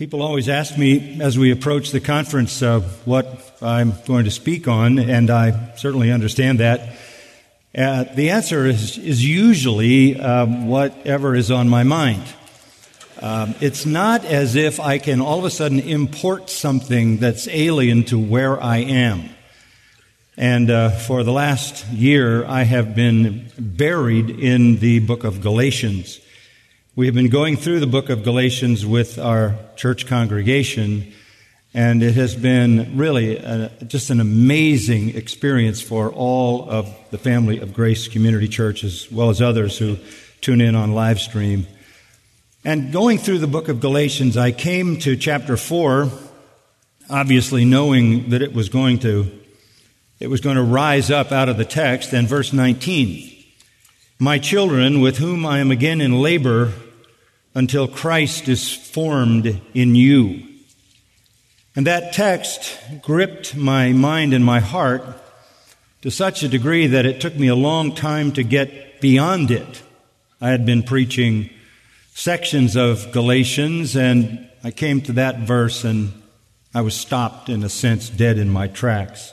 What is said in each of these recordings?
People always ask me as we approach the conference uh, what I'm going to speak on, and I certainly understand that. Uh, the answer is, is usually uh, whatever is on my mind. Um, it's not as if I can all of a sudden import something that's alien to where I am. And uh, for the last year, I have been buried in the book of Galatians. We have been going through the book of Galatians with our church congregation, and it has been really a, just an amazing experience for all of the family of Grace Community Church, as well as others who tune in on live stream. And going through the book of Galatians, I came to chapter 4, obviously knowing that it was going to it was going to rise up out of the text, and verse 19. My children, with whom I am again in labor until Christ is formed in you. And that text gripped my mind and my heart to such a degree that it took me a long time to get beyond it. I had been preaching sections of Galatians and I came to that verse and I was stopped in a sense dead in my tracks.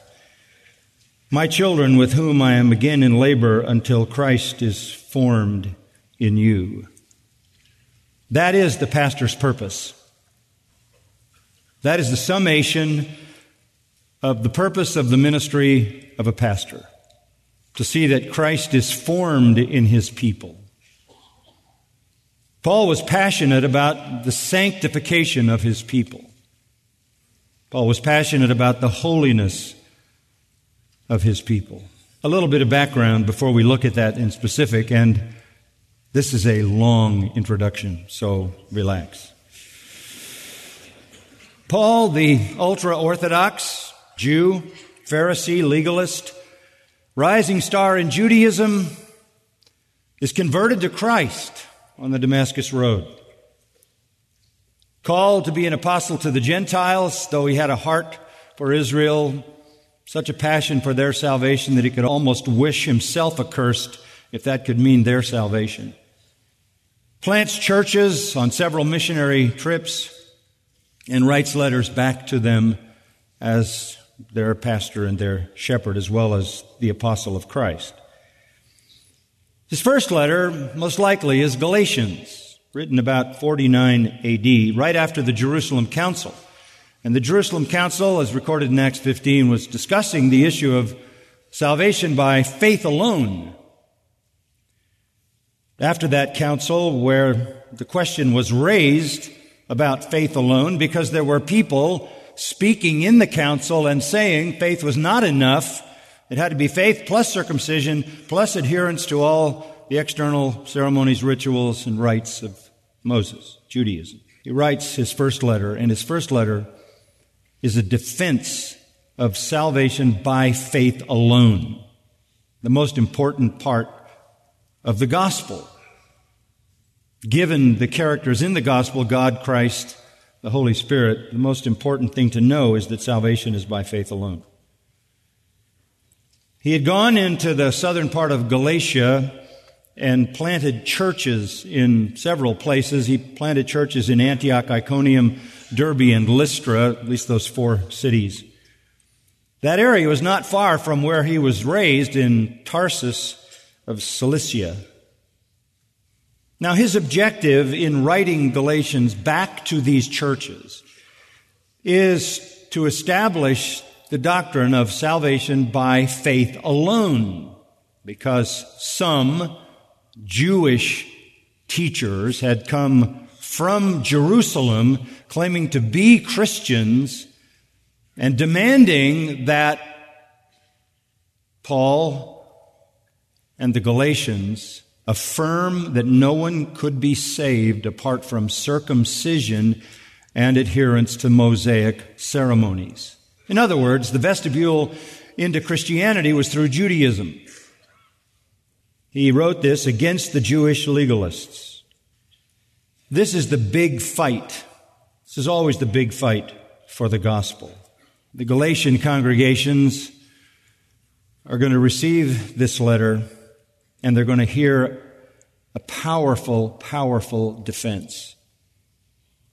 My children, with whom I am again in labor until Christ is formed in you. That is the pastor's purpose. That is the summation of the purpose of the ministry of a pastor to see that Christ is formed in his people. Paul was passionate about the sanctification of his people. Paul was passionate about the holiness of his people. A little bit of background before we look at that in specific, and this is a long introduction, so relax. Paul, the ultra Orthodox Jew, Pharisee, legalist, rising star in Judaism, is converted to Christ on the Damascus Road. Called to be an apostle to the Gentiles, though he had a heart for Israel, such a passion for their salvation that he could almost wish himself accursed if that could mean their salvation. Plants churches on several missionary trips and writes letters back to them as their pastor and their shepherd, as well as the apostle of Christ. His first letter, most likely, is Galatians, written about 49 AD, right after the Jerusalem Council. And the Jerusalem Council, as recorded in Acts 15, was discussing the issue of salvation by faith alone. After that council, where the question was raised about faith alone, because there were people speaking in the council and saying faith was not enough. It had to be faith plus circumcision plus adherence to all the external ceremonies, rituals, and rites of Moses, Judaism. He writes his first letter, and his first letter is a defense of salvation by faith alone. The most important part of the gospel. Given the characters in the gospel, God, Christ, the Holy Spirit, the most important thing to know is that salvation is by faith alone. He had gone into the southern part of Galatia and planted churches in several places. He planted churches in Antioch, Iconium, Derbe, and Lystra, at least those four cities. That area was not far from where he was raised in Tarsus of Cilicia. Now, his objective in writing Galatians back to these churches is to establish the doctrine of salvation by faith alone, because some Jewish teachers had come from Jerusalem claiming to be Christians and demanding that Paul and the Galatians affirm that no one could be saved apart from circumcision and adherence to Mosaic ceremonies. In other words, the vestibule into Christianity was through Judaism. He wrote this against the Jewish legalists. This is the big fight. This is always the big fight for the gospel. The Galatian congregations are going to receive this letter and they're going to hear a powerful, powerful defense.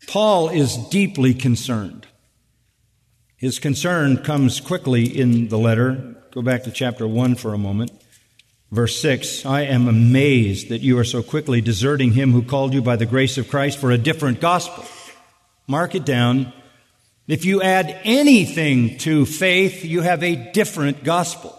Paul is deeply concerned. His concern comes quickly in the letter. Go back to chapter 1 for a moment. Verse 6 I am amazed that you are so quickly deserting him who called you by the grace of Christ for a different gospel. Mark it down. If you add anything to faith, you have a different gospel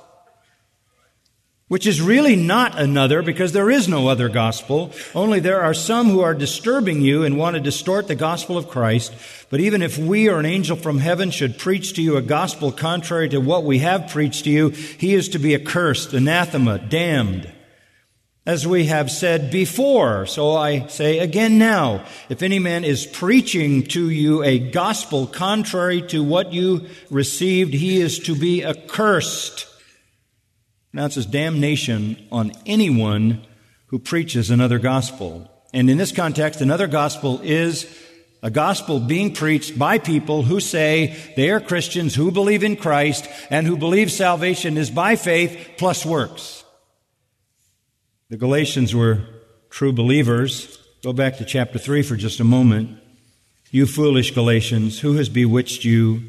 which is really not another because there is no other gospel. Only there are some who are disturbing you and want to distort the gospel of Christ. But even if we or an angel from heaven should preach to you a gospel contrary to what we have preached to you, he is to be accursed, anathema, damned. As we have said before, so I say again now, if any man is preaching to you a gospel contrary to what you received, he is to be accursed pronounces damnation on anyone who preaches another gospel. And in this context, another gospel is a gospel being preached by people who say they are Christians who believe in Christ and who believe salvation is by faith plus works. The Galatians were true believers. Go back to chapter 3 for just a moment. You foolish Galatians, who has bewitched you?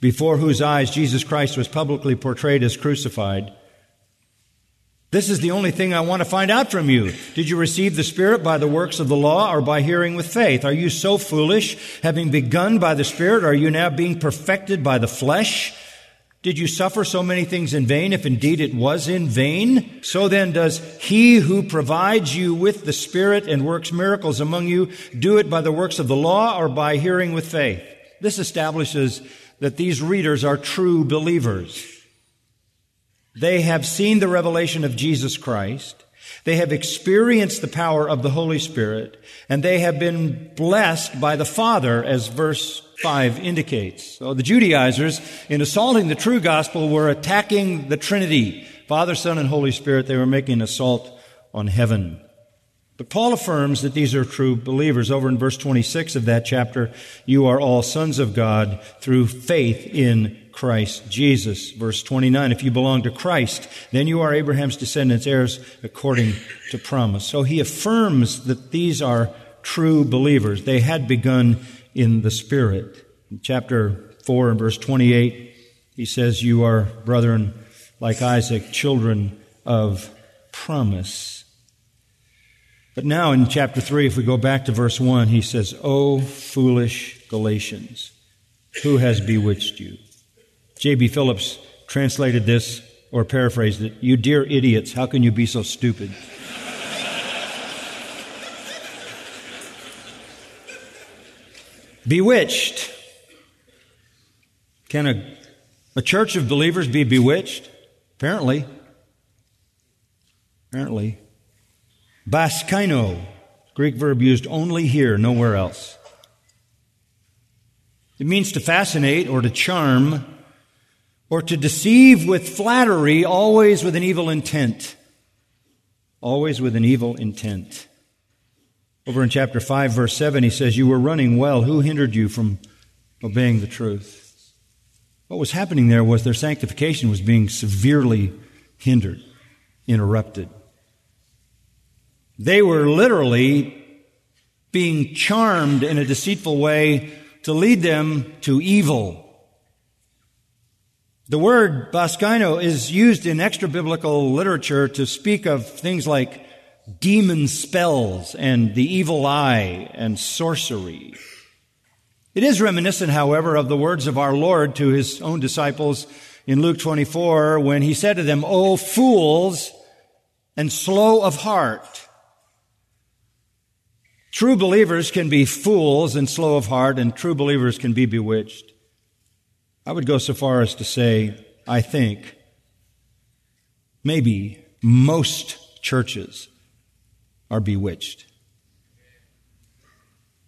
Before whose eyes Jesus Christ was publicly portrayed as crucified. This is the only thing I want to find out from you. Did you receive the Spirit by the works of the law or by hearing with faith? Are you so foolish? Having begun by the Spirit, are you now being perfected by the flesh? Did you suffer so many things in vain, if indeed it was in vain? So then does he who provides you with the Spirit and works miracles among you do it by the works of the law or by hearing with faith? This establishes that these readers are true believers. They have seen the revelation of Jesus Christ. They have experienced the power of the Holy Spirit, and they have been blessed by the Father, as verse 5 indicates. So the Judaizers, in assaulting the true gospel, were attacking the Trinity Father, Son, and Holy Spirit. They were making an assault on heaven. But Paul affirms that these are true believers. Over in verse 26 of that chapter, you are all sons of God through faith in Christ Jesus. Verse 29, if you belong to Christ, then you are Abraham's descendants, heirs according to promise. So he affirms that these are true believers. They had begun in the Spirit. In chapter 4 and verse 28, he says, You are, brethren, like Isaac, children of promise. But now in chapter 3, if we go back to verse 1, he says, O foolish Galatians, who has bewitched you? J.B. Phillips translated this or paraphrased it You dear idiots, how can you be so stupid? bewitched. Can a, a church of believers be bewitched? Apparently. Apparently. Baskaino, Greek verb used only here, nowhere else. It means to fascinate or to charm or to deceive with flattery, always with an evil intent. Always with an evil intent. Over in chapter 5, verse 7, he says, You were running well. Who hindered you from obeying the truth? What was happening there was their sanctification was being severely hindered, interrupted. They were literally being charmed in a deceitful way to lead them to evil. The word baskaino is used in extra biblical literature to speak of things like demon spells and the evil eye and sorcery. It is reminiscent, however, of the words of our Lord to his own disciples in Luke 24 when he said to them, O fools and slow of heart True believers can be fools and slow of heart, and true believers can be bewitched. I would go so far as to say, I think, maybe most churches are bewitched.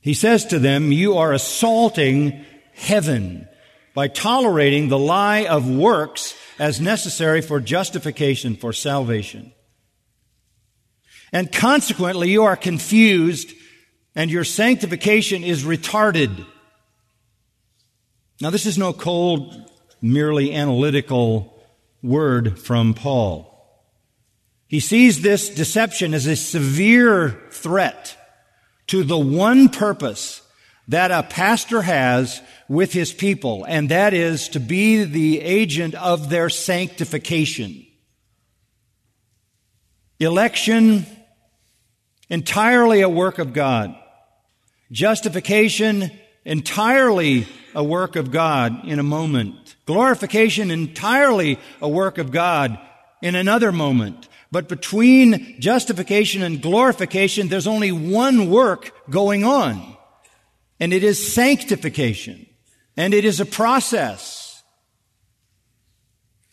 He says to them, You are assaulting heaven by tolerating the lie of works as necessary for justification, for salvation. And consequently, you are confused and your sanctification is retarded. Now, this is no cold, merely analytical word from Paul. He sees this deception as a severe threat to the one purpose that a pastor has with his people, and that is to be the agent of their sanctification. Election, entirely a work of God. Justification, entirely a work of God in a moment. Glorification, entirely a work of God in another moment. But between justification and glorification, there's only one work going on. And it is sanctification. And it is a process.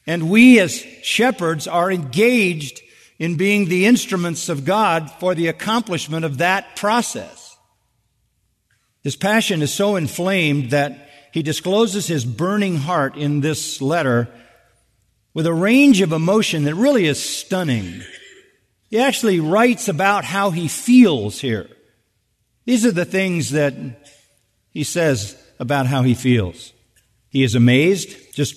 And we as shepherds are engaged in being the instruments of God for the accomplishment of that process. His passion is so inflamed that he discloses his burning heart in this letter with a range of emotion that really is stunning. He actually writes about how he feels here. These are the things that he says about how he feels. He is amazed, just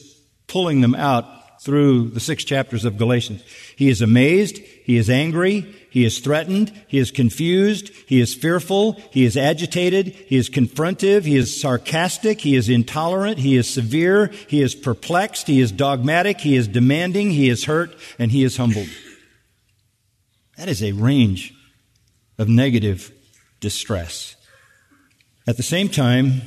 pulling them out through the six chapters of Galatians. He is amazed. He is angry. He is threatened. He is confused. He is fearful. He is agitated. He is confrontive. He is sarcastic. He is intolerant. He is severe. He is perplexed. He is dogmatic. He is demanding. He is hurt and he is humbled. That is a range of negative distress. At the same time,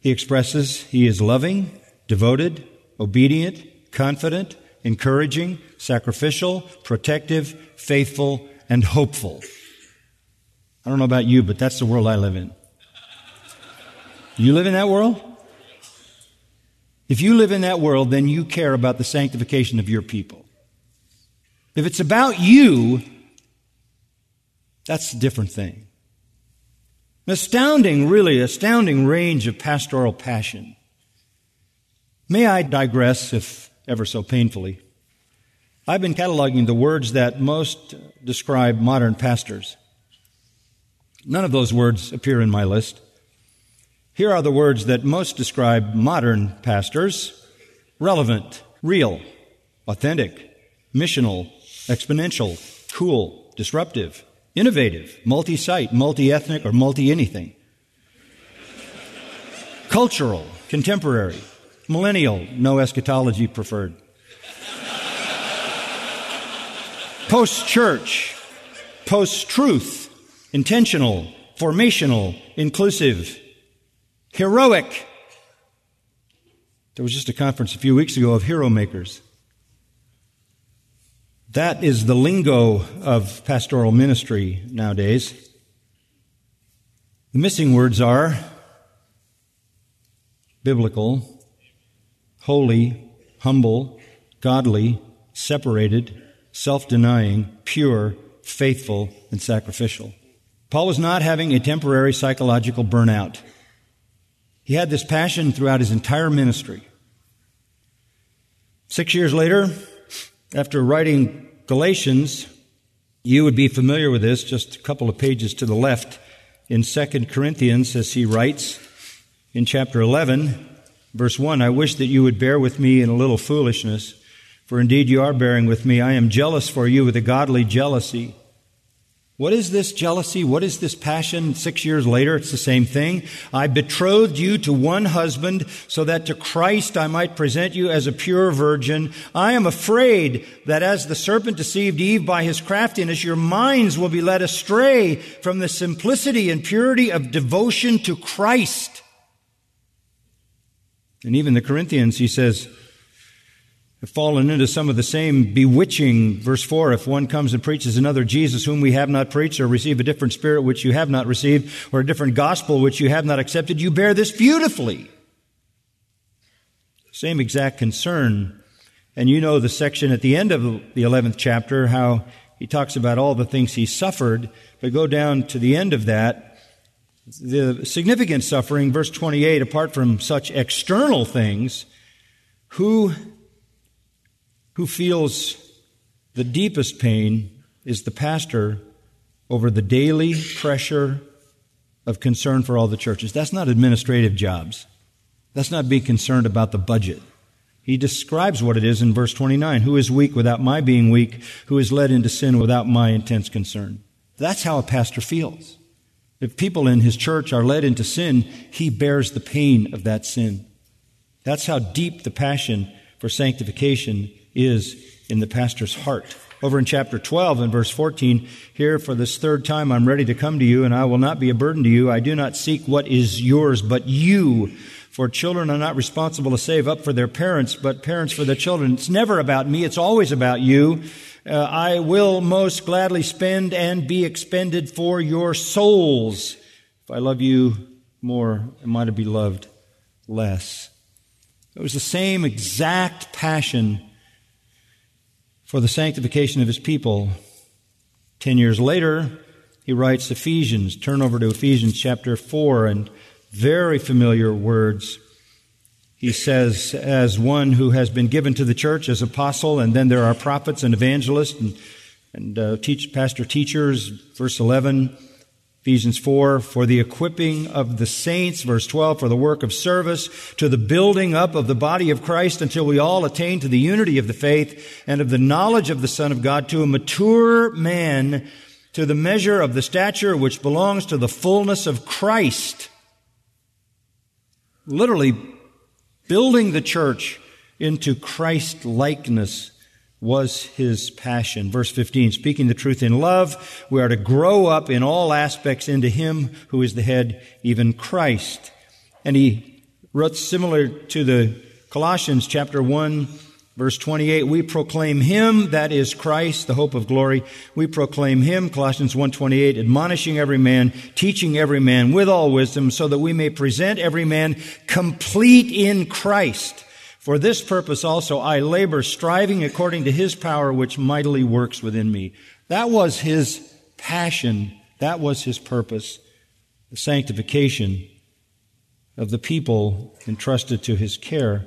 he expresses he is loving, devoted, obedient, confident, encouraging, sacrificial, protective, faithful, and hopeful. I don't know about you, but that's the world I live in. You live in that world? If you live in that world, then you care about the sanctification of your people. If it's about you, that's a different thing. An astounding, really astounding range of pastoral passion. May I digress, if ever so painfully? I've been cataloging the words that most describe modern pastors. None of those words appear in my list. Here are the words that most describe modern pastors relevant, real, authentic, missional, exponential, cool, disruptive, innovative, multi site, multi ethnic, or multi anything. Cultural, contemporary, millennial, no eschatology preferred. Post church, post truth, intentional, formational, inclusive, heroic. There was just a conference a few weeks ago of hero makers. That is the lingo of pastoral ministry nowadays. The missing words are biblical, holy, humble, godly, separated, self denying, pure, faithful, and sacrificial. Paul was not having a temporary psychological burnout. He had this passion throughout his entire ministry. Six years later, after writing Galatians, you would be familiar with this, just a couple of pages to the left in 2 Corinthians, as he writes in chapter 11, verse 1 I wish that you would bear with me in a little foolishness, for indeed you are bearing with me. I am jealous for you with a godly jealousy. What is this jealousy? What is this passion? Six years later, it's the same thing. I betrothed you to one husband so that to Christ I might present you as a pure virgin. I am afraid that as the serpent deceived Eve by his craftiness, your minds will be led astray from the simplicity and purity of devotion to Christ. And even the Corinthians, he says, have fallen into some of the same bewitching, verse 4, if one comes and preaches another Jesus whom we have not preached, or receive a different spirit which you have not received, or a different gospel which you have not accepted, you bear this beautifully. Same exact concern. And you know the section at the end of the 11th chapter, how he talks about all the things he suffered, but go down to the end of that. The significant suffering, verse 28, apart from such external things, who who feels the deepest pain is the pastor over the daily pressure of concern for all the churches. That's not administrative jobs. That's not being concerned about the budget. He describes what it is in verse 29. Who is weak without my being weak? Who is led into sin without my intense concern? That's how a pastor feels. If people in his church are led into sin, he bears the pain of that sin. That's how deep the passion for sanctification is in the pastor's heart. Over in chapter 12 and verse 14, here for this third time I'm ready to come to you and I will not be a burden to you. I do not seek what is yours, but you. For children are not responsible to save up for their parents, but parents for their children. It's never about me. It's always about you. Uh, I will most gladly spend and be expended for your souls. If I love you more, am I to be loved less? It was the same exact passion for the sanctification of his people. Ten years later, he writes Ephesians. Turn over to Ephesians chapter 4 and very familiar words. He says, as one who has been given to the church as apostle, and then there are prophets and evangelists and, and uh, teach, pastor teachers, verse 11. Ephesians 4, for the equipping of the saints, verse 12, for the work of service, to the building up of the body of Christ until we all attain to the unity of the faith and of the knowledge of the Son of God, to a mature man, to the measure of the stature which belongs to the fullness of Christ. Literally, building the church into Christ likeness was his passion. Verse 15, speaking the truth in love, we are to grow up in all aspects into him who is the head, even Christ. And he wrote similar to the Colossians chapter 1 verse 28, we proclaim him, that is Christ, the hope of glory. We proclaim him, Colossians 1.28, admonishing every man, teaching every man with all wisdom, so that we may present every man complete in Christ. For this purpose also I labor, striving according to his power, which mightily works within me. That was his passion. That was his purpose. The sanctification of the people entrusted to his care.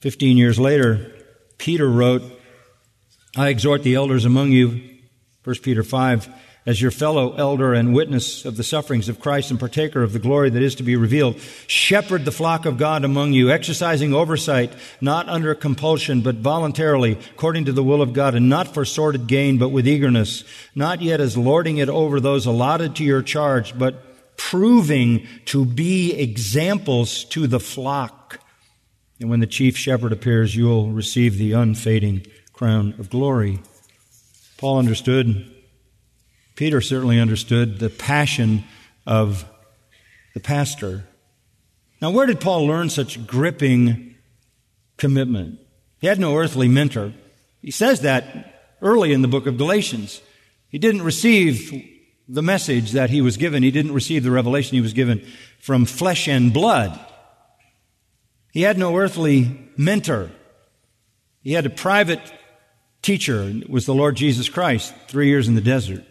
Fifteen years later, Peter wrote, I exhort the elders among you, 1 Peter 5, as your fellow elder and witness of the sufferings of Christ and partaker of the glory that is to be revealed, shepherd the flock of God among you, exercising oversight, not under compulsion, but voluntarily, according to the will of God, and not for sordid gain, but with eagerness, not yet as lording it over those allotted to your charge, but proving to be examples to the flock. And when the chief shepherd appears, you will receive the unfading crown of glory. Paul understood Peter certainly understood the passion of the pastor. Now, where did Paul learn such gripping commitment? He had no earthly mentor. He says that early in the book of Galatians. He didn't receive the message that he was given. He didn't receive the revelation he was given from flesh and blood. He had no earthly mentor. He had a private teacher. It was the Lord Jesus Christ, three years in the desert.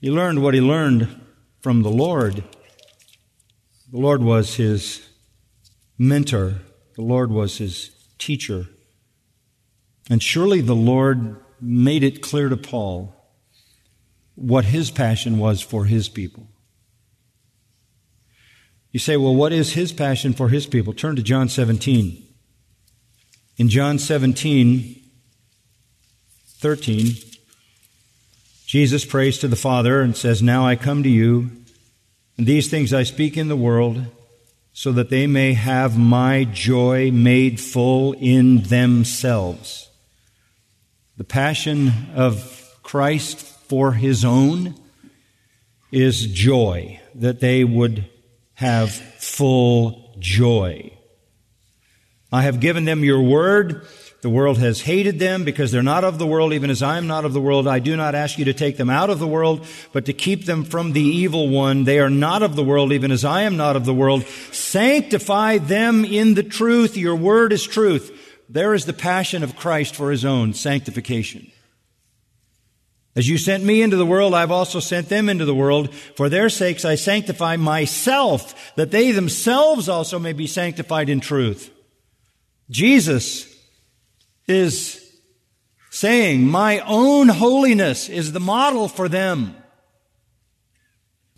He learned what he learned from the Lord. The Lord was his mentor, the Lord was his teacher. And surely the Lord made it clear to Paul what his passion was for his people. You say, well, what is his passion for his people? Turn to John 17. In John 17, 13, Jesus prays to the Father and says, Now I come to you, and these things I speak in the world, so that they may have my joy made full in themselves. The passion of Christ for his own is joy, that they would have full joy. I have given them your word the world has hated them because they're not of the world, even as I am not of the world. I do not ask you to take them out of the world, but to keep them from the evil one. They are not of the world, even as I am not of the world. Sanctify them in the truth. Your word is truth. There is the passion of Christ for his own sanctification. As you sent me into the world, I've also sent them into the world. For their sakes I sanctify myself, that they themselves also may be sanctified in truth. Jesus is saying, My own holiness is the model for them.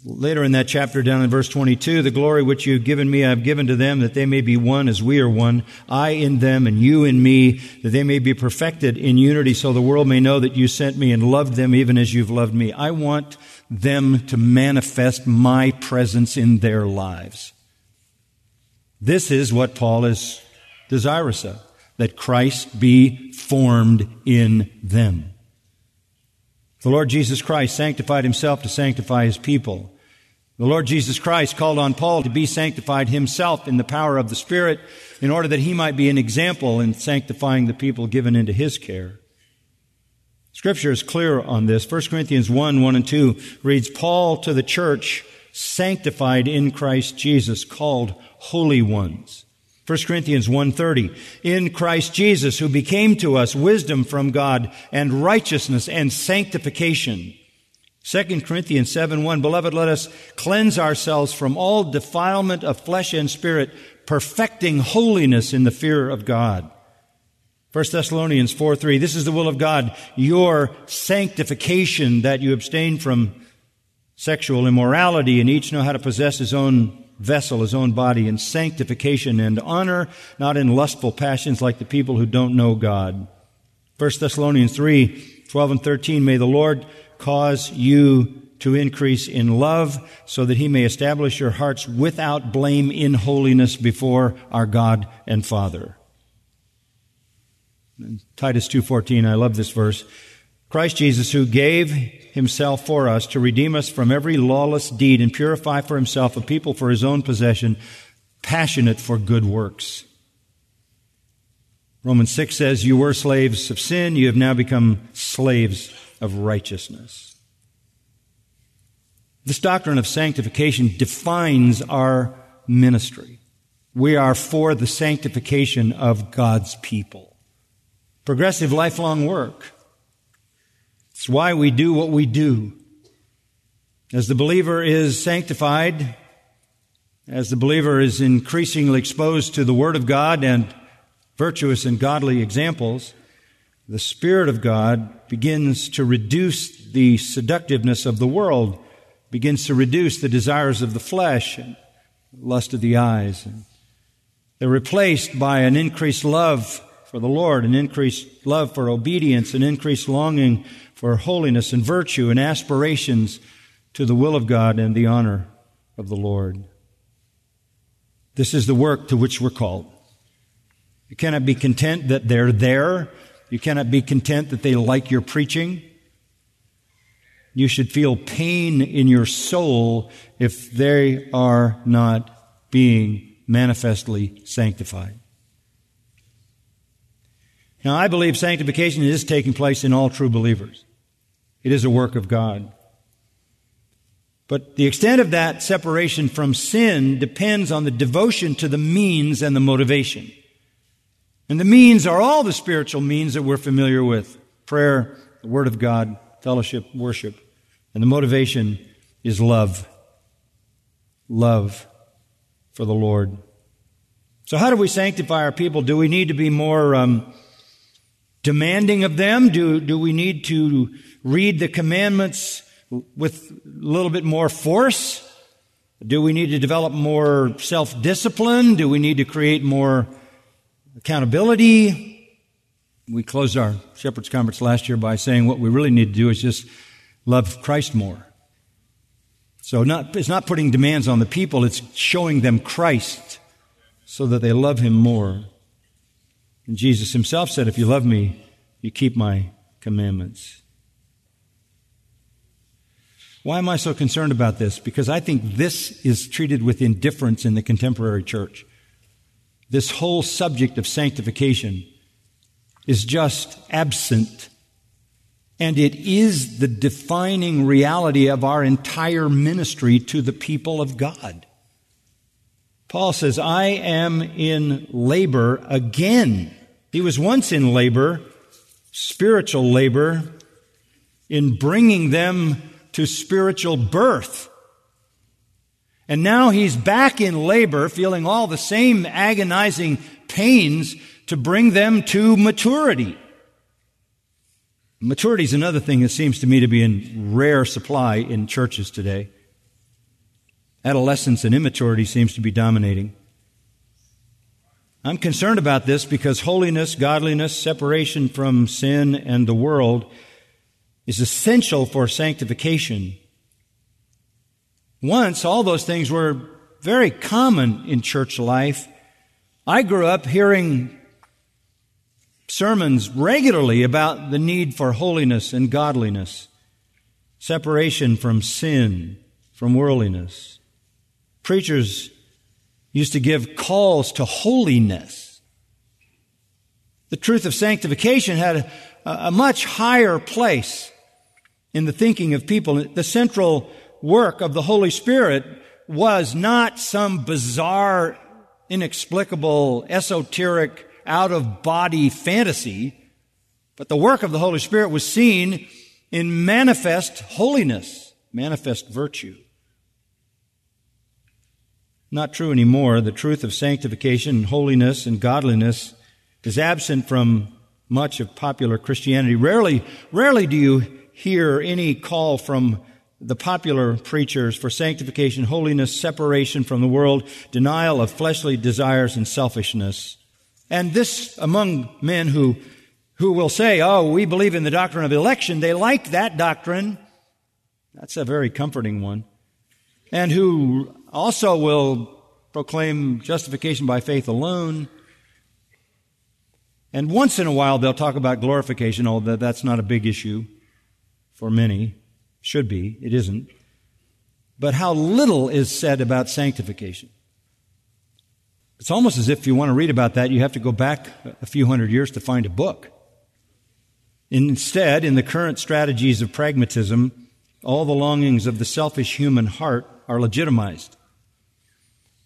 Later in that chapter, down in verse 22, the glory which you have given me, I have given to them, that they may be one as we are one, I in them and you in me, that they may be perfected in unity, so the world may know that you sent me and loved them even as you've loved me. I want them to manifest my presence in their lives. This is what Paul is desirous of, that Christ be formed in them. The Lord Jesus Christ sanctified himself to sanctify his people. The Lord Jesus Christ called on Paul to be sanctified himself in the power of the Spirit in order that he might be an example in sanctifying the people given into his care. Scripture is clear on this. 1 Corinthians 1, 1 and 2 reads, Paul to the church sanctified in Christ Jesus, called holy ones. 1 Corinthians 1:30 In Christ Jesus who became to us wisdom from God and righteousness and sanctification 2 Corinthians 7 1, Beloved, let us cleanse ourselves from all defilement of flesh and spirit, perfecting holiness in the fear of God. 1 Thessalonians 4 3, this is the will of God, your sanctification, that you abstain from sexual immorality and each know how to possess his own vessel, his own body in sanctification and honor, not in lustful passions like the people who don't know God. 1 Thessalonians 3 12 and 13, may the Lord cause you to increase in love so that he may establish your hearts without blame in holiness before our God and Father. Titus 2:14 I love this verse. Christ Jesus who gave himself for us to redeem us from every lawless deed and purify for himself a people for his own possession passionate for good works. Romans 6 says you were slaves of sin you have now become slaves of righteousness. This doctrine of sanctification defines our ministry. We are for the sanctification of God's people. Progressive lifelong work. It's why we do what we do. As the believer is sanctified, as the believer is increasingly exposed to the Word of God and virtuous and godly examples, the Spirit of God begins to reduce the seductiveness of the world, begins to reduce the desires of the flesh and lust of the eyes. They're replaced by an increased love for the Lord, an increased love for obedience, an increased longing for holiness and virtue and aspirations to the will of God and the honor of the Lord. This is the work to which we're called. You cannot be content that they're there you cannot be content that they like your preaching. You should feel pain in your soul if they are not being manifestly sanctified. Now, I believe sanctification is taking place in all true believers. It is a work of God. But the extent of that separation from sin depends on the devotion to the means and the motivation. And the means are all the spiritual means that we're familiar with prayer, the Word of God, fellowship, worship. And the motivation is love. Love for the Lord. So, how do we sanctify our people? Do we need to be more um, demanding of them? Do, do we need to read the commandments with a little bit more force? Do we need to develop more self discipline? Do we need to create more accountability. We closed our Shepherd's Conference last year by saying what we really need to do is just love Christ more. So not, it's not putting demands on the people, it's showing them Christ so that they love Him more. And Jesus Himself said, If you love me, you keep my commandments. Why am I so concerned about this? Because I think this is treated with indifference in the contemporary church this whole subject of sanctification is just absent. And it is the defining reality of our entire ministry to the people of God. Paul says, I am in labor again. He was once in labor, spiritual labor, in bringing them to spiritual birth. And now he's back in labor, feeling all the same agonizing pains to bring them to maturity. Maturity is another thing that seems to me to be in rare supply in churches today. Adolescence and immaturity seems to be dominating. I'm concerned about this because holiness, godliness, separation from sin and the world is essential for sanctification. Once, all those things were very common in church life. I grew up hearing sermons regularly about the need for holiness and godliness, separation from sin, from worldliness. Preachers used to give calls to holiness. The truth of sanctification had a, a much higher place in the thinking of people. The central work of the Holy Spirit was not some bizarre, inexplicable, esoteric, out of body fantasy, but the work of the Holy Spirit was seen in manifest holiness, manifest virtue. Not true anymore. The truth of sanctification, holiness, and godliness is absent from much of popular Christianity. Rarely, rarely do you hear any call from the popular preachers for sanctification, holiness, separation from the world, denial of fleshly desires and selfishness. And this among men who, who will say, oh, we believe in the doctrine of election. They like that doctrine. That's a very comforting one. And who also will proclaim justification by faith alone. And once in a while they'll talk about glorification, although that's not a big issue for many. Should be. It isn't. But how little is said about sanctification. It's almost as if you want to read about that, you have to go back a few hundred years to find a book. Instead, in the current strategies of pragmatism, all the longings of the selfish human heart are legitimized.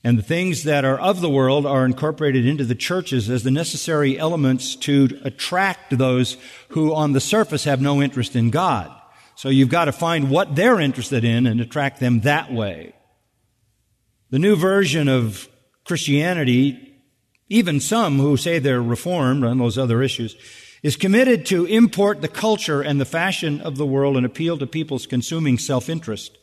And the things that are of the world are incorporated into the churches as the necessary elements to attract those who on the surface have no interest in God. So you've got to find what they're interested in and attract them that way. The new version of Christianity, even some who say they're reformed on those other issues, is committed to import the culture and the fashion of the world and appeal to people's consuming self-interest.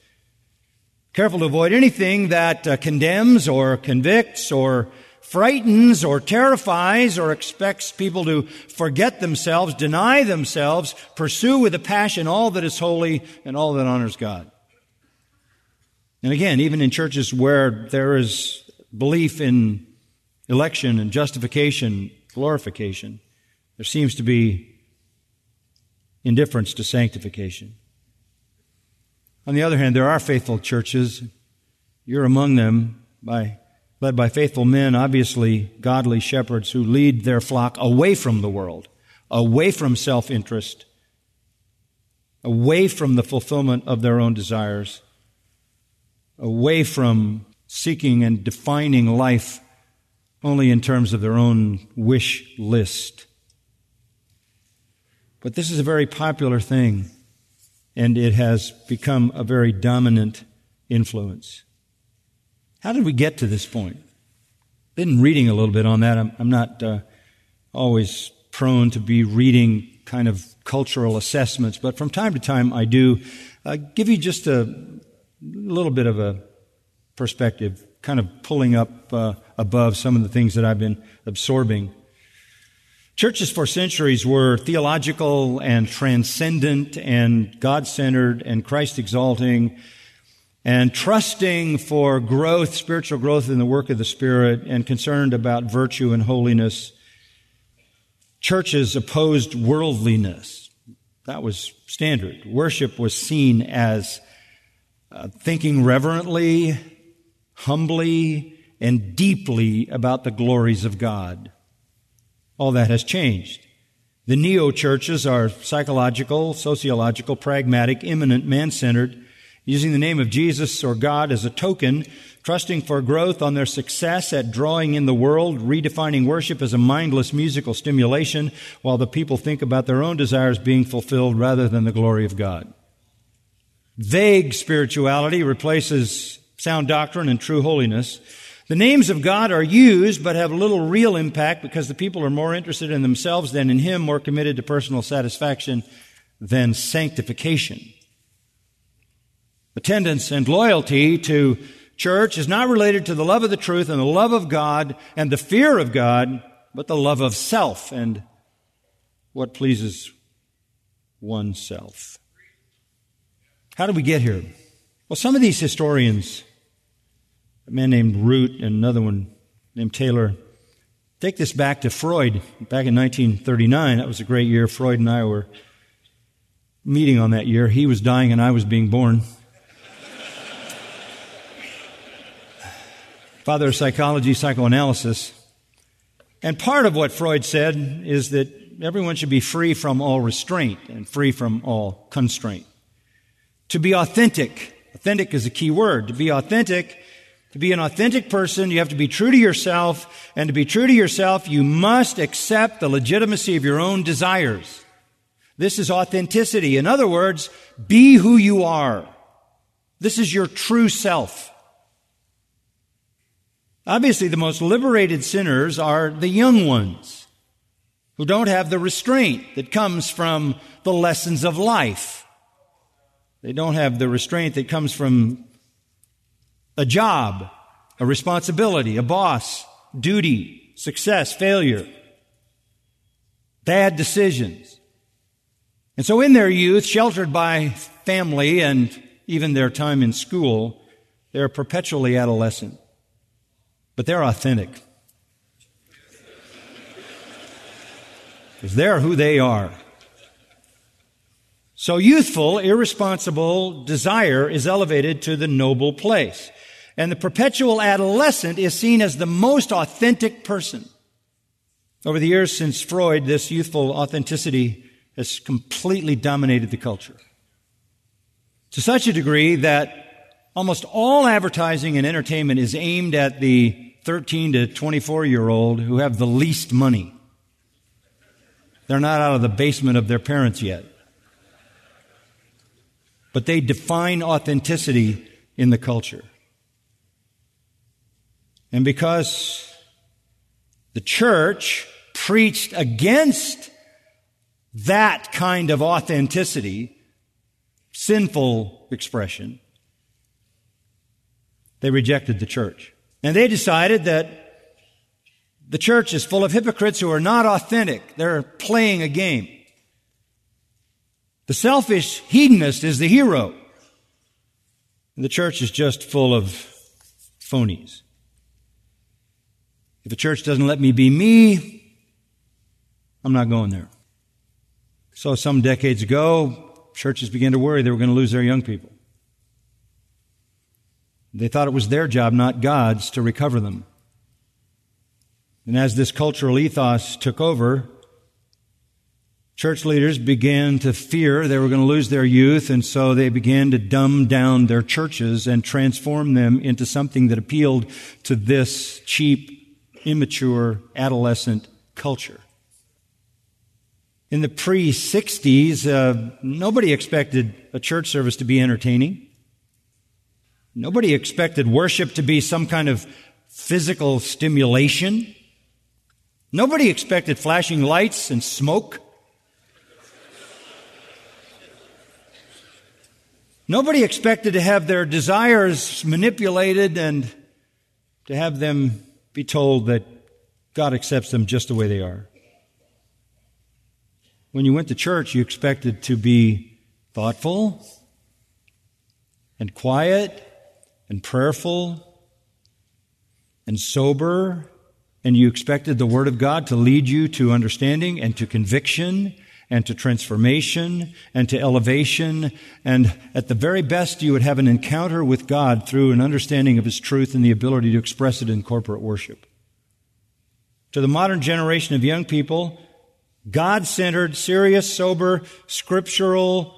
Careful to avoid anything that uh, condemns or convicts or frightens or terrifies or expects people to forget themselves, deny themselves, pursue with a passion all that is holy and all that honors God. And again, even in churches where there is belief in election and justification, glorification, there seems to be indifference to sanctification. On the other hand, there are faithful churches. You're among them by, led by faithful men, obviously godly shepherds who lead their flock away from the world, away from self-interest, away from the fulfillment of their own desires, away from seeking and defining life only in terms of their own wish list. But this is a very popular thing and it has become a very dominant influence. How did we get to this point? Been reading a little bit on that. I'm, I'm not uh, always prone to be reading kind of cultural assessments, but from time to time I do uh, give you just a little bit of a perspective, kind of pulling up uh, above some of the things that I've been absorbing Churches for centuries were theological and transcendent and God centered and Christ exalting and trusting for growth, spiritual growth in the work of the Spirit and concerned about virtue and holiness. Churches opposed worldliness. That was standard. Worship was seen as uh, thinking reverently, humbly, and deeply about the glories of God. All that has changed. The neo churches are psychological, sociological, pragmatic, immanent, man centered, using the name of Jesus or God as a token, trusting for growth on their success at drawing in the world, redefining worship as a mindless musical stimulation, while the people think about their own desires being fulfilled rather than the glory of God. Vague spirituality replaces sound doctrine and true holiness. The names of God are used but have little real impact because the people are more interested in themselves than in Him, more committed to personal satisfaction than sanctification. Attendance and loyalty to church is not related to the love of the truth and the love of God and the fear of God, but the love of self and what pleases oneself. How did we get here? Well, some of these historians, a man named Root and another one named Taylor, take this back to Freud back in 1939. That was a great year. Freud and I were meeting on that year. He was dying and I was being born. Father of psychology, psychoanalysis. And part of what Freud said is that everyone should be free from all restraint and free from all constraint. To be authentic Authentic is a key word. To be authentic, to be an authentic person, you have to be true to yourself. And to be true to yourself, you must accept the legitimacy of your own desires. This is authenticity. In other words, be who you are. This is your true self. Obviously, the most liberated sinners are the young ones who don't have the restraint that comes from the lessons of life. They don't have the restraint that comes from a job, a responsibility, a boss, duty, success, failure, bad decisions. And so in their youth, sheltered by family and even their time in school, they're perpetually adolescent. But they're authentic. They're who they are. So youthful, irresponsible desire is elevated to the noble place. And the perpetual adolescent is seen as the most authentic person. Over the years since Freud, this youthful authenticity has completely dominated the culture. To such a degree that almost all advertising and entertainment is aimed at the 13 to 24 year old who have the least money. They're not out of the basement of their parents yet but they define authenticity in the culture. And because the church preached against that kind of authenticity, sinful expression, they rejected the church. And they decided that the church is full of hypocrites who are not authentic. They're playing a game. The selfish hedonist is the hero. And the church is just full of phonies. If the church doesn't let me be me, I'm not going there. So some decades ago, churches began to worry they were going to lose their young people. They thought it was their job, not God's, to recover them. And as this cultural ethos took over, church leaders began to fear they were going to lose their youth, and so they began to dumb down their churches and transform them into something that appealed to this cheap, immature, adolescent culture. In the pre 60s, uh, nobody expected a church service to be entertaining. Nobody expected worship to be some kind of physical stimulation. Nobody expected flashing lights and smoke. Nobody expected to have their desires manipulated and to have them be told that God accepts them just the way they are. When you went to church, you expected to be thoughtful and quiet and prayerful and sober, and you expected the Word of God to lead you to understanding and to conviction and to transformation and to elevation. And at the very best, you would have an encounter with God through an understanding of His truth and the ability to express it in corporate worship. To the modern generation of young people, God centered, serious, sober, scriptural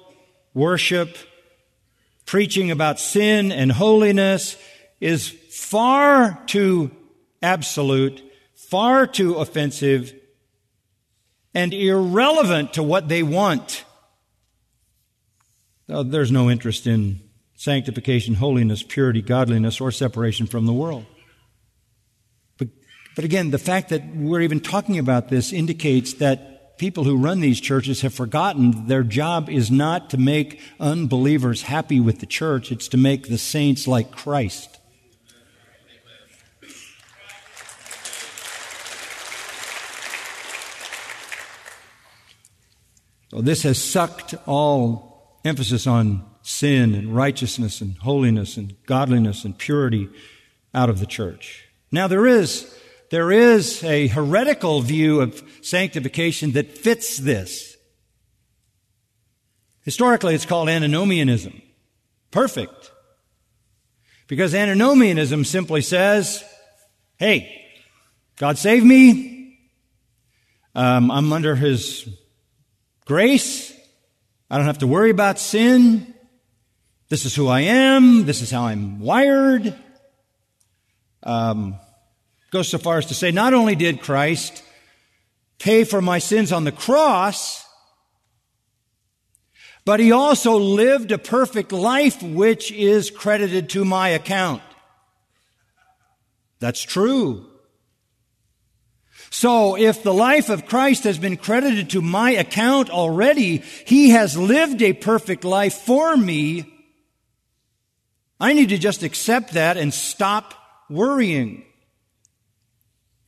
worship, preaching about sin and holiness is far too absolute, far too offensive, and irrelevant to what they want. Uh, there's no interest in sanctification, holiness, purity, godliness, or separation from the world. But, but again, the fact that we're even talking about this indicates that people who run these churches have forgotten their job is not to make unbelievers happy with the church, it's to make the saints like Christ. This has sucked all emphasis on sin and righteousness and holiness and godliness and purity out of the church. Now there is, there is a heretical view of sanctification that fits this. Historically, it's called antinomianism. Perfect. Because antinomianism simply says, hey, God saved me. Um, I'm under His grace. I don't have to worry about sin. This is who I am. This is how I'm wired. Um, goes so far as to say, not only did Christ pay for my sins on the cross, but he also lived a perfect life which is credited to my account. That's true. So if the life of Christ has been credited to my account already, he has lived a perfect life for me. I need to just accept that and stop worrying.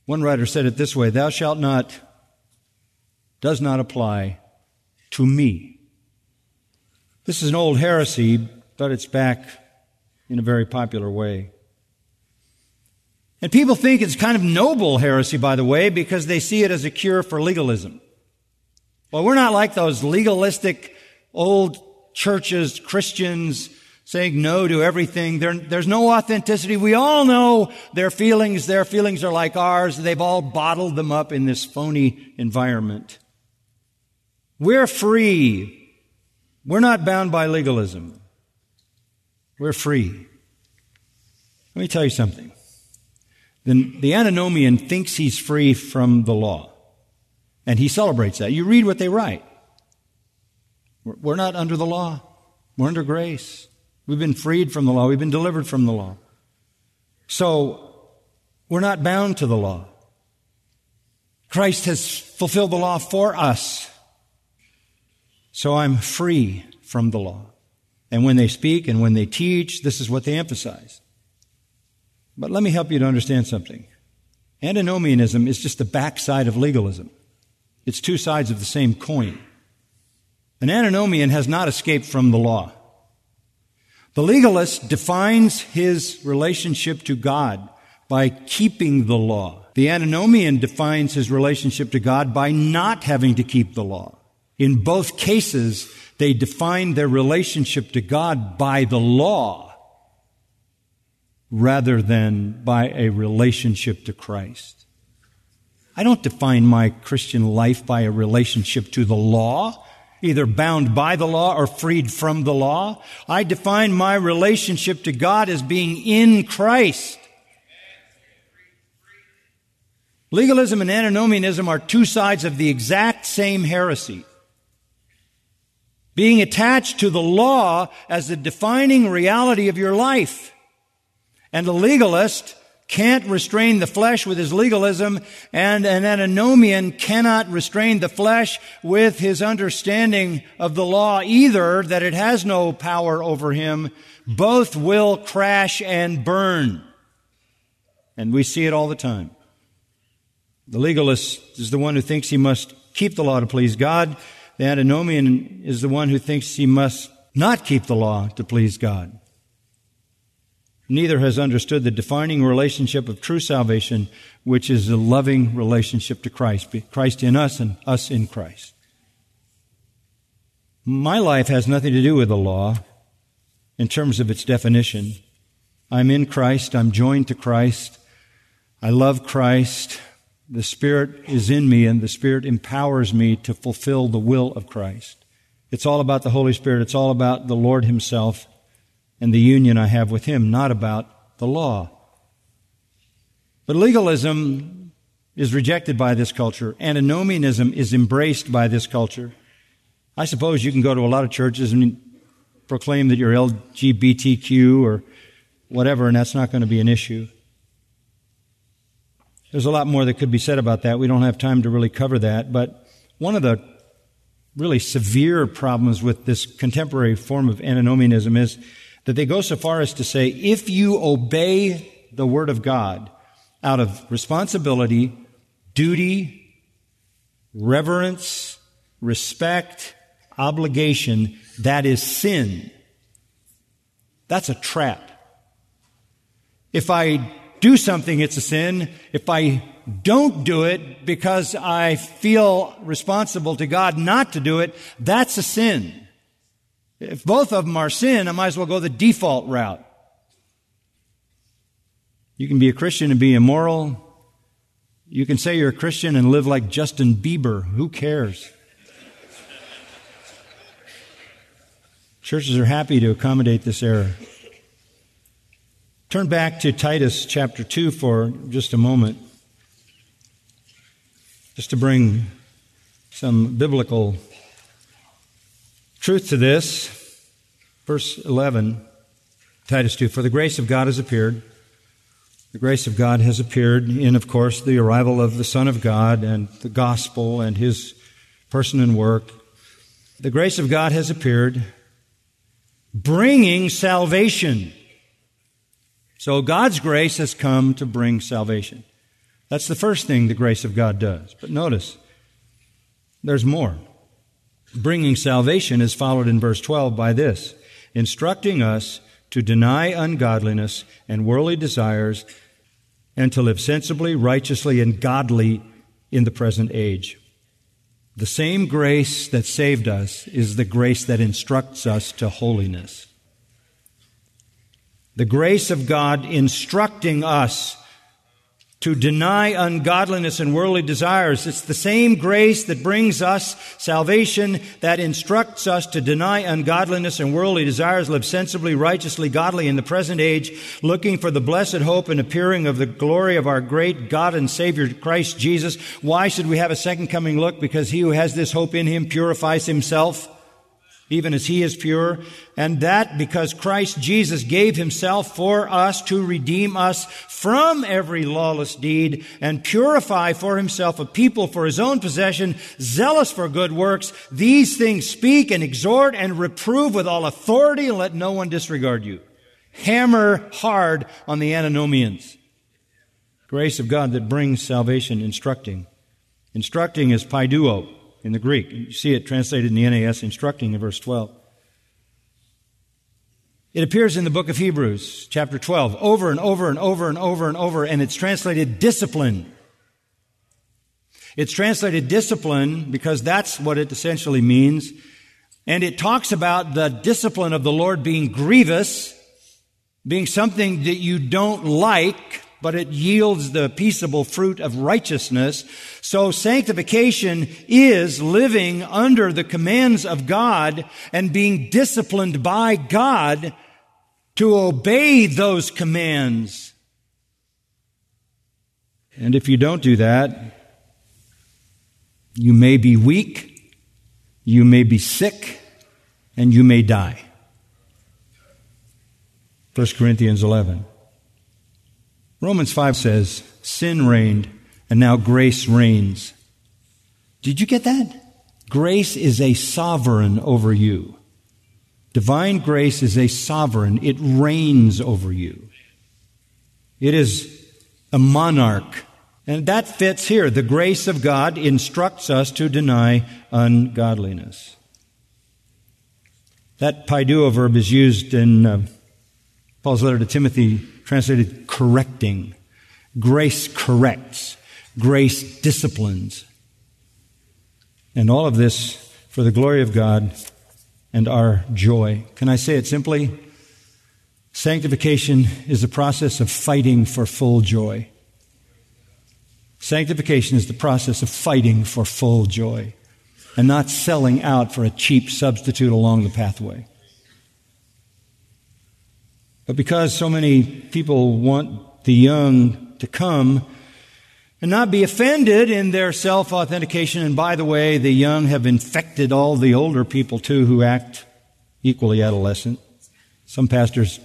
One writer said it this way, thou shalt not does not apply to me. This is an old heresy, but it's back in a very popular way. And people think it's kind of noble heresy, by the way, because they see it as a cure for legalism. Well, we're not like those legalistic old churches, Christians, saying no to everything. There, there's no authenticity. We all know their feelings, their feelings are like ours. They've all bottled them up in this phony environment. We're free we're not bound by legalism. We're free. Let me tell you something. The, the antinomian thinks he's free from the law. And he celebrates that. You read what they write. We're, we're not under the law. We're under grace. We've been freed from the law. We've been delivered from the law. So, we're not bound to the law. Christ has fulfilled the law for us. So I'm free from the law. And when they speak and when they teach, this is what they emphasize. But let me help you to understand something. Antinomianism is just the backside of legalism. It's two sides of the same coin. An antinomian has not escaped from the law. The legalist defines his relationship to God by keeping the law. The antinomian defines his relationship to God by not having to keep the law. In both cases, they define their relationship to God by the law rather than by a relationship to Christ. I don't define my Christian life by a relationship to the law, either bound by the law or freed from the law. I define my relationship to God as being in Christ. Legalism and antinomianism are two sides of the exact same heresy being attached to the law as the defining reality of your life. And the legalist can't restrain the flesh with his legalism, and an antinomian cannot restrain the flesh with his understanding of the law either, that it has no power over him. Both will crash and burn. And we see it all the time. The legalist is the one who thinks he must keep the law to please God. The antinomian is the one who thinks he must not keep the law to please God. Neither has understood the defining relationship of true salvation, which is a loving relationship to Christ, Christ in us and us in Christ. My life has nothing to do with the law in terms of its definition. I'm in Christ. I'm joined to Christ. I love Christ. The Spirit is in me and the Spirit empowers me to fulfill the will of Christ. It's all about the Holy Spirit. It's all about the Lord Himself and the union I have with Him, not about the law. But legalism is rejected by this culture. Antinomianism is embraced by this culture. I suppose you can go to a lot of churches and proclaim that you're LGBTQ or whatever, and that's not going to be an issue. There's a lot more that could be said about that. We don't have time to really cover that. But one of the really severe problems with this contemporary form of antinomianism is that they go so far as to say, if you obey the Word of God out of responsibility, duty, reverence, respect, obligation, that is sin. That's a trap. If I do something, it's a sin. If I don't do it because I feel responsible to God not to do it, that's a sin. If both of them are sin, I might as well go the default route. You can be a Christian and be immoral. You can say you're a Christian and live like Justin Bieber. Who cares? Churches are happy to accommodate this error. Turn back to Titus chapter 2 for just a moment, just to bring some biblical truth to this. Verse 11, Titus 2 For the grace of God has appeared. The grace of God has appeared in, of course, the arrival of the Son of God and the gospel and his person and work. The grace of God has appeared, bringing salvation so God's grace has come to bring salvation. That's the first thing the grace of God does. But notice, there's more. Bringing salvation is followed in verse 12 by this instructing us to deny ungodliness and worldly desires and to live sensibly, righteously, and godly in the present age. The same grace that saved us is the grace that instructs us to holiness. The grace of God instructing us to deny ungodliness and worldly desires. It's the same grace that brings us salvation that instructs us to deny ungodliness and worldly desires, live sensibly, righteously, godly in the present age, looking for the blessed hope and appearing of the glory of our great God and Savior Christ Jesus. Why should we have a second coming look? Because he who has this hope in him purifies himself even as he is pure, and that because Christ Jesus gave himself for us to redeem us from every lawless deed and purify for himself a people for his own possession, zealous for good works. These things speak and exhort and reprove with all authority and let no one disregard you. Hammer hard on the antinomians. Grace of God that brings salvation, instructing. Instructing is paideuo in the Greek. You see it translated in the NAS instructing in verse 12. It appears in the book of Hebrews, chapter 12, over and over and over and over and over, and it's translated discipline. It's translated discipline because that's what it essentially means. And it talks about the discipline of the Lord being grievous, being something that you don't like, but it yields the peaceable fruit of righteousness. So sanctification is living under the commands of God and being disciplined by God to obey those commands. And if you don't do that, you may be weak, you may be sick, and you may die. 1 Corinthians 11. Romans 5 says, Sin reigned, and now grace reigns. Did you get that? Grace is a sovereign over you. Divine grace is a sovereign. It reigns over you. It is a monarch. And that fits here. The grace of God instructs us to deny ungodliness. That paideuo verb is used in uh, Paul's letter to Timothy translated correcting. Grace corrects. Grace disciplines. And all of this for the glory of God and our joy. Can I say it simply? Sanctification is the process of fighting for full joy. Sanctification is the process of fighting for full joy and not selling out for a cheap substitute along the pathway. But because so many people want the young to come and not be offended in their self authentication, and by the way, the young have infected all the older people too who act equally adolescent. Some pastors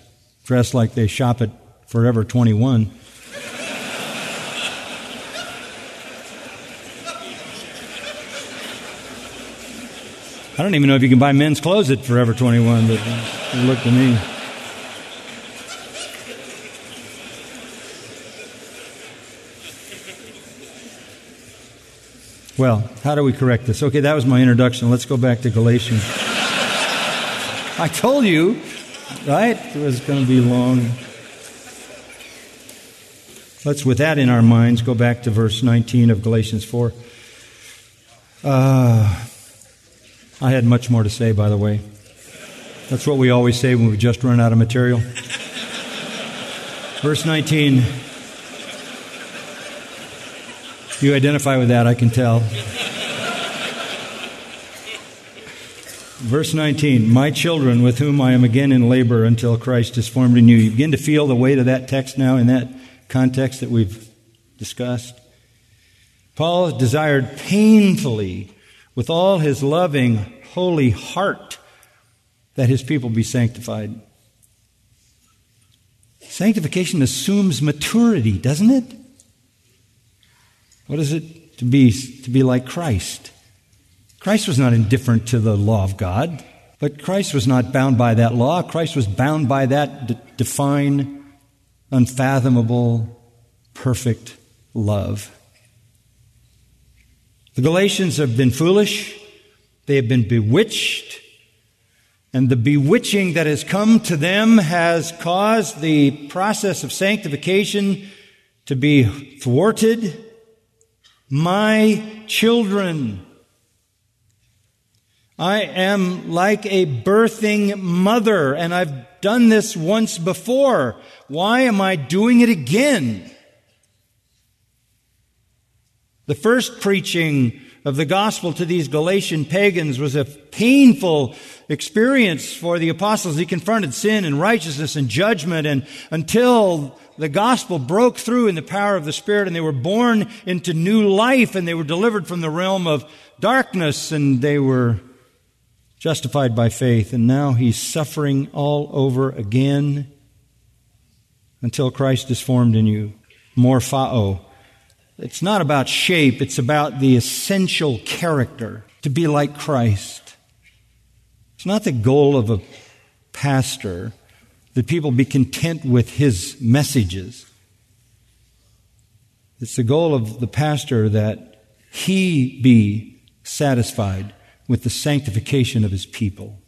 dress like they shop at Forever 21. I don't even know if you can buy men's clothes at Forever 21, but look to me. Well, how do we correct this? Okay, that was my introduction. Let's go back to Galatians. I told you right? It was going to be long. Let's, with that in our minds, go back to verse 19 of Galatians 4. Uh, I had much more to say, by the way. That's what we always say when we just run out of material. Verse 19. You identify with that, I can tell. Verse 19, my children with whom I am again in labor until Christ is formed in you. You begin to feel the weight of that text now in that context that we've discussed. Paul desired painfully, with all his loving, holy heart, that his people be sanctified. Sanctification assumes maturity, doesn't it? What is it to be, to be like Christ? Christ was not indifferent to the law of God, but Christ was not bound by that law. Christ was bound by that d- define, unfathomable, perfect love. The Galatians have been foolish. They have been bewitched. And the bewitching that has come to them has caused the process of sanctification to be thwarted. My children, I am like a birthing mother, and I've done this once before. Why am I doing it again? The first preaching of the gospel to these Galatian pagans was a painful experience for the apostles. He confronted sin and righteousness and judgment and until the gospel broke through in the power of the Spirit and they were born into new life and they were delivered from the realm of darkness and they were justified by faith, and now he's suffering all over again until Christ is formed in you. Morphao. It's not about shape, it's about the essential character to be like Christ. It's not the goal of a pastor that people be content with his messages. It's the goal of the pastor that he be satisfied with the sanctification of his people.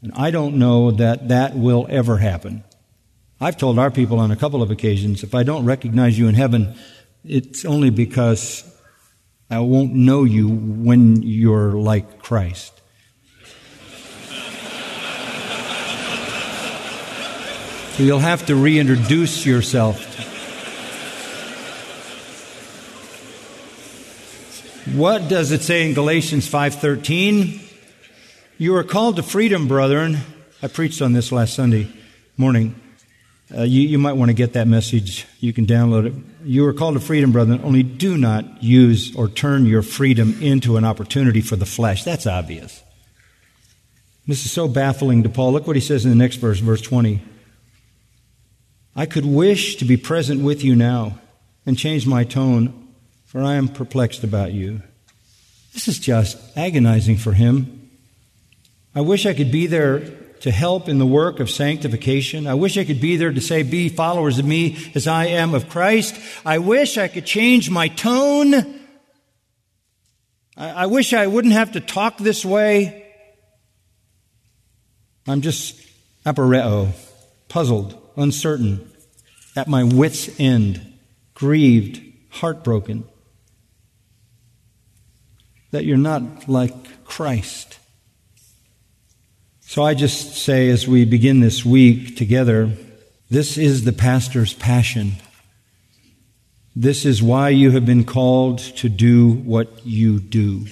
And I don't know that that will ever happen. I've told our people on a couple of occasions if I don't recognize you in heaven, it's only because I won't know you when you're like Christ. So you'll have to reintroduce yourself What does it say in Galatians 5:13? You are called to freedom, brethren. I preached on this last Sunday morning. Uh, you, you might want to get that message. You can download it. You are called to freedom, brethren. Only do not use or turn your freedom into an opportunity for the flesh. That's obvious. This is so baffling to Paul. Look what he says in the next verse, verse 20. I could wish to be present with you now and change my tone for I am perplexed about you. This is just agonizing for him. I wish I could be there to help in the work of sanctification. I wish I could be there to say, be followers of me as I am of Christ. I wish I could change my tone. I, I wish I wouldn't have to talk this way. I'm just aporeo, puzzled, uncertain, at my wits' end, grieved, heartbroken that you're not like Christ. So I just say as we begin this week together, this is the pastor's passion. This is why you have been called to do what you do.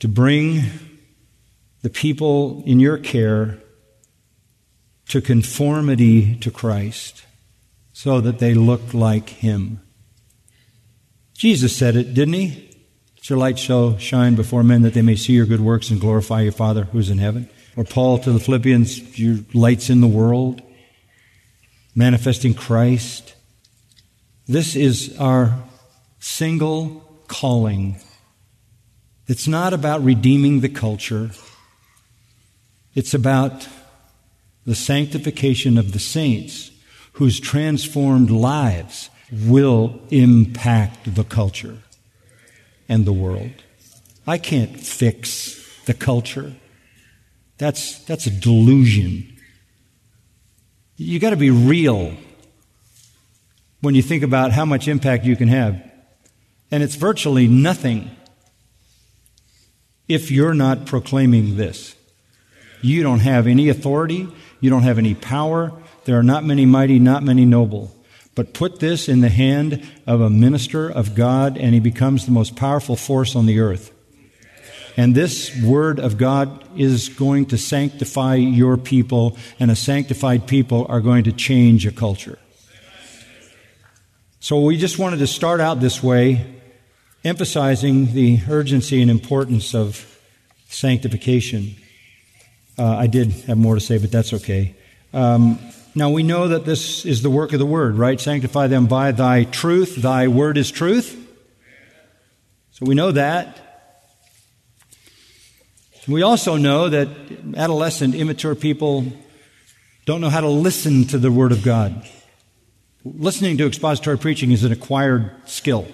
To bring the people in your care to conformity to Christ so that they look like Him. Jesus said it, didn't He? Your light shall shine before men that they may see your good works and glorify your Father who's in heaven. Or Paul to the Philippians, your light's in the world, manifesting Christ. This is our single calling. It's not about redeeming the culture. It's about the sanctification of the saints whose transformed lives will impact the culture and the world. I can't fix the culture. That's, that's a delusion. You've got to be real when you think about how much impact you can have. And it's virtually nothing if you're not proclaiming this. You don't have any authority, you don't have any power. There are not many mighty, not many noble. But put this in the hand of a minister of God, and he becomes the most powerful force on the earth. And this word of God is going to sanctify your people, and a sanctified people are going to change a culture. So we just wanted to start out this way, emphasizing the urgency and importance of sanctification. Uh, I did have more to say, but that's okay. Um, now we know that this is the work of the Word, right? Sanctify them by thy truth. Thy Word is truth. So we know that. We also know that adolescent, immature people don't know how to listen to the Word of God. Listening to expository preaching is an acquired skill.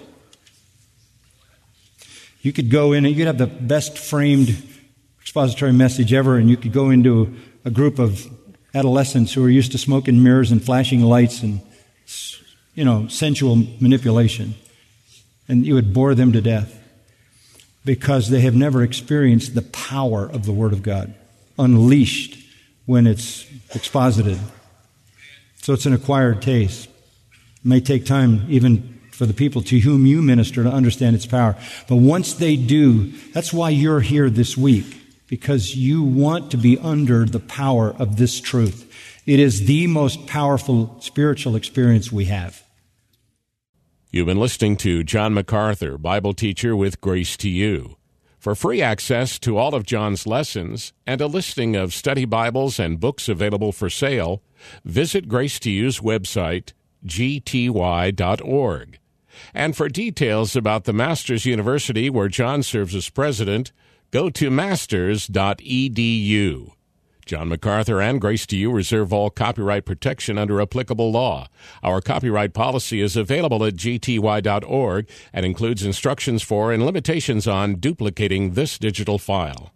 You could go in and you could have the best framed expository message ever, and you could go into a group of adolescents who are used to smoking mirrors and flashing lights and, you know, sensual manipulation, and you would bore them to death because they have never experienced the power of the Word of God unleashed when it's exposited. So it's an acquired taste. It may take time even for the people to whom you minister to understand its power. But once they do, that's why you're here this week, because you want to be under the power of this truth. It is the most powerful spiritual experience we have. You've been listening to John MacArthur, Bible teacher with Grace to You. For free access to all of John's lessons and a listing of study Bibles and books available for sale, visit Grace to You's website, gty.org. And for details about the Masters University where John serves as president, go to masters.edu. John MacArthur and Grace to You reserve all copyright protection under applicable law. Our copyright policy is available at gty.org and includes instructions for and limitations on duplicating this digital file.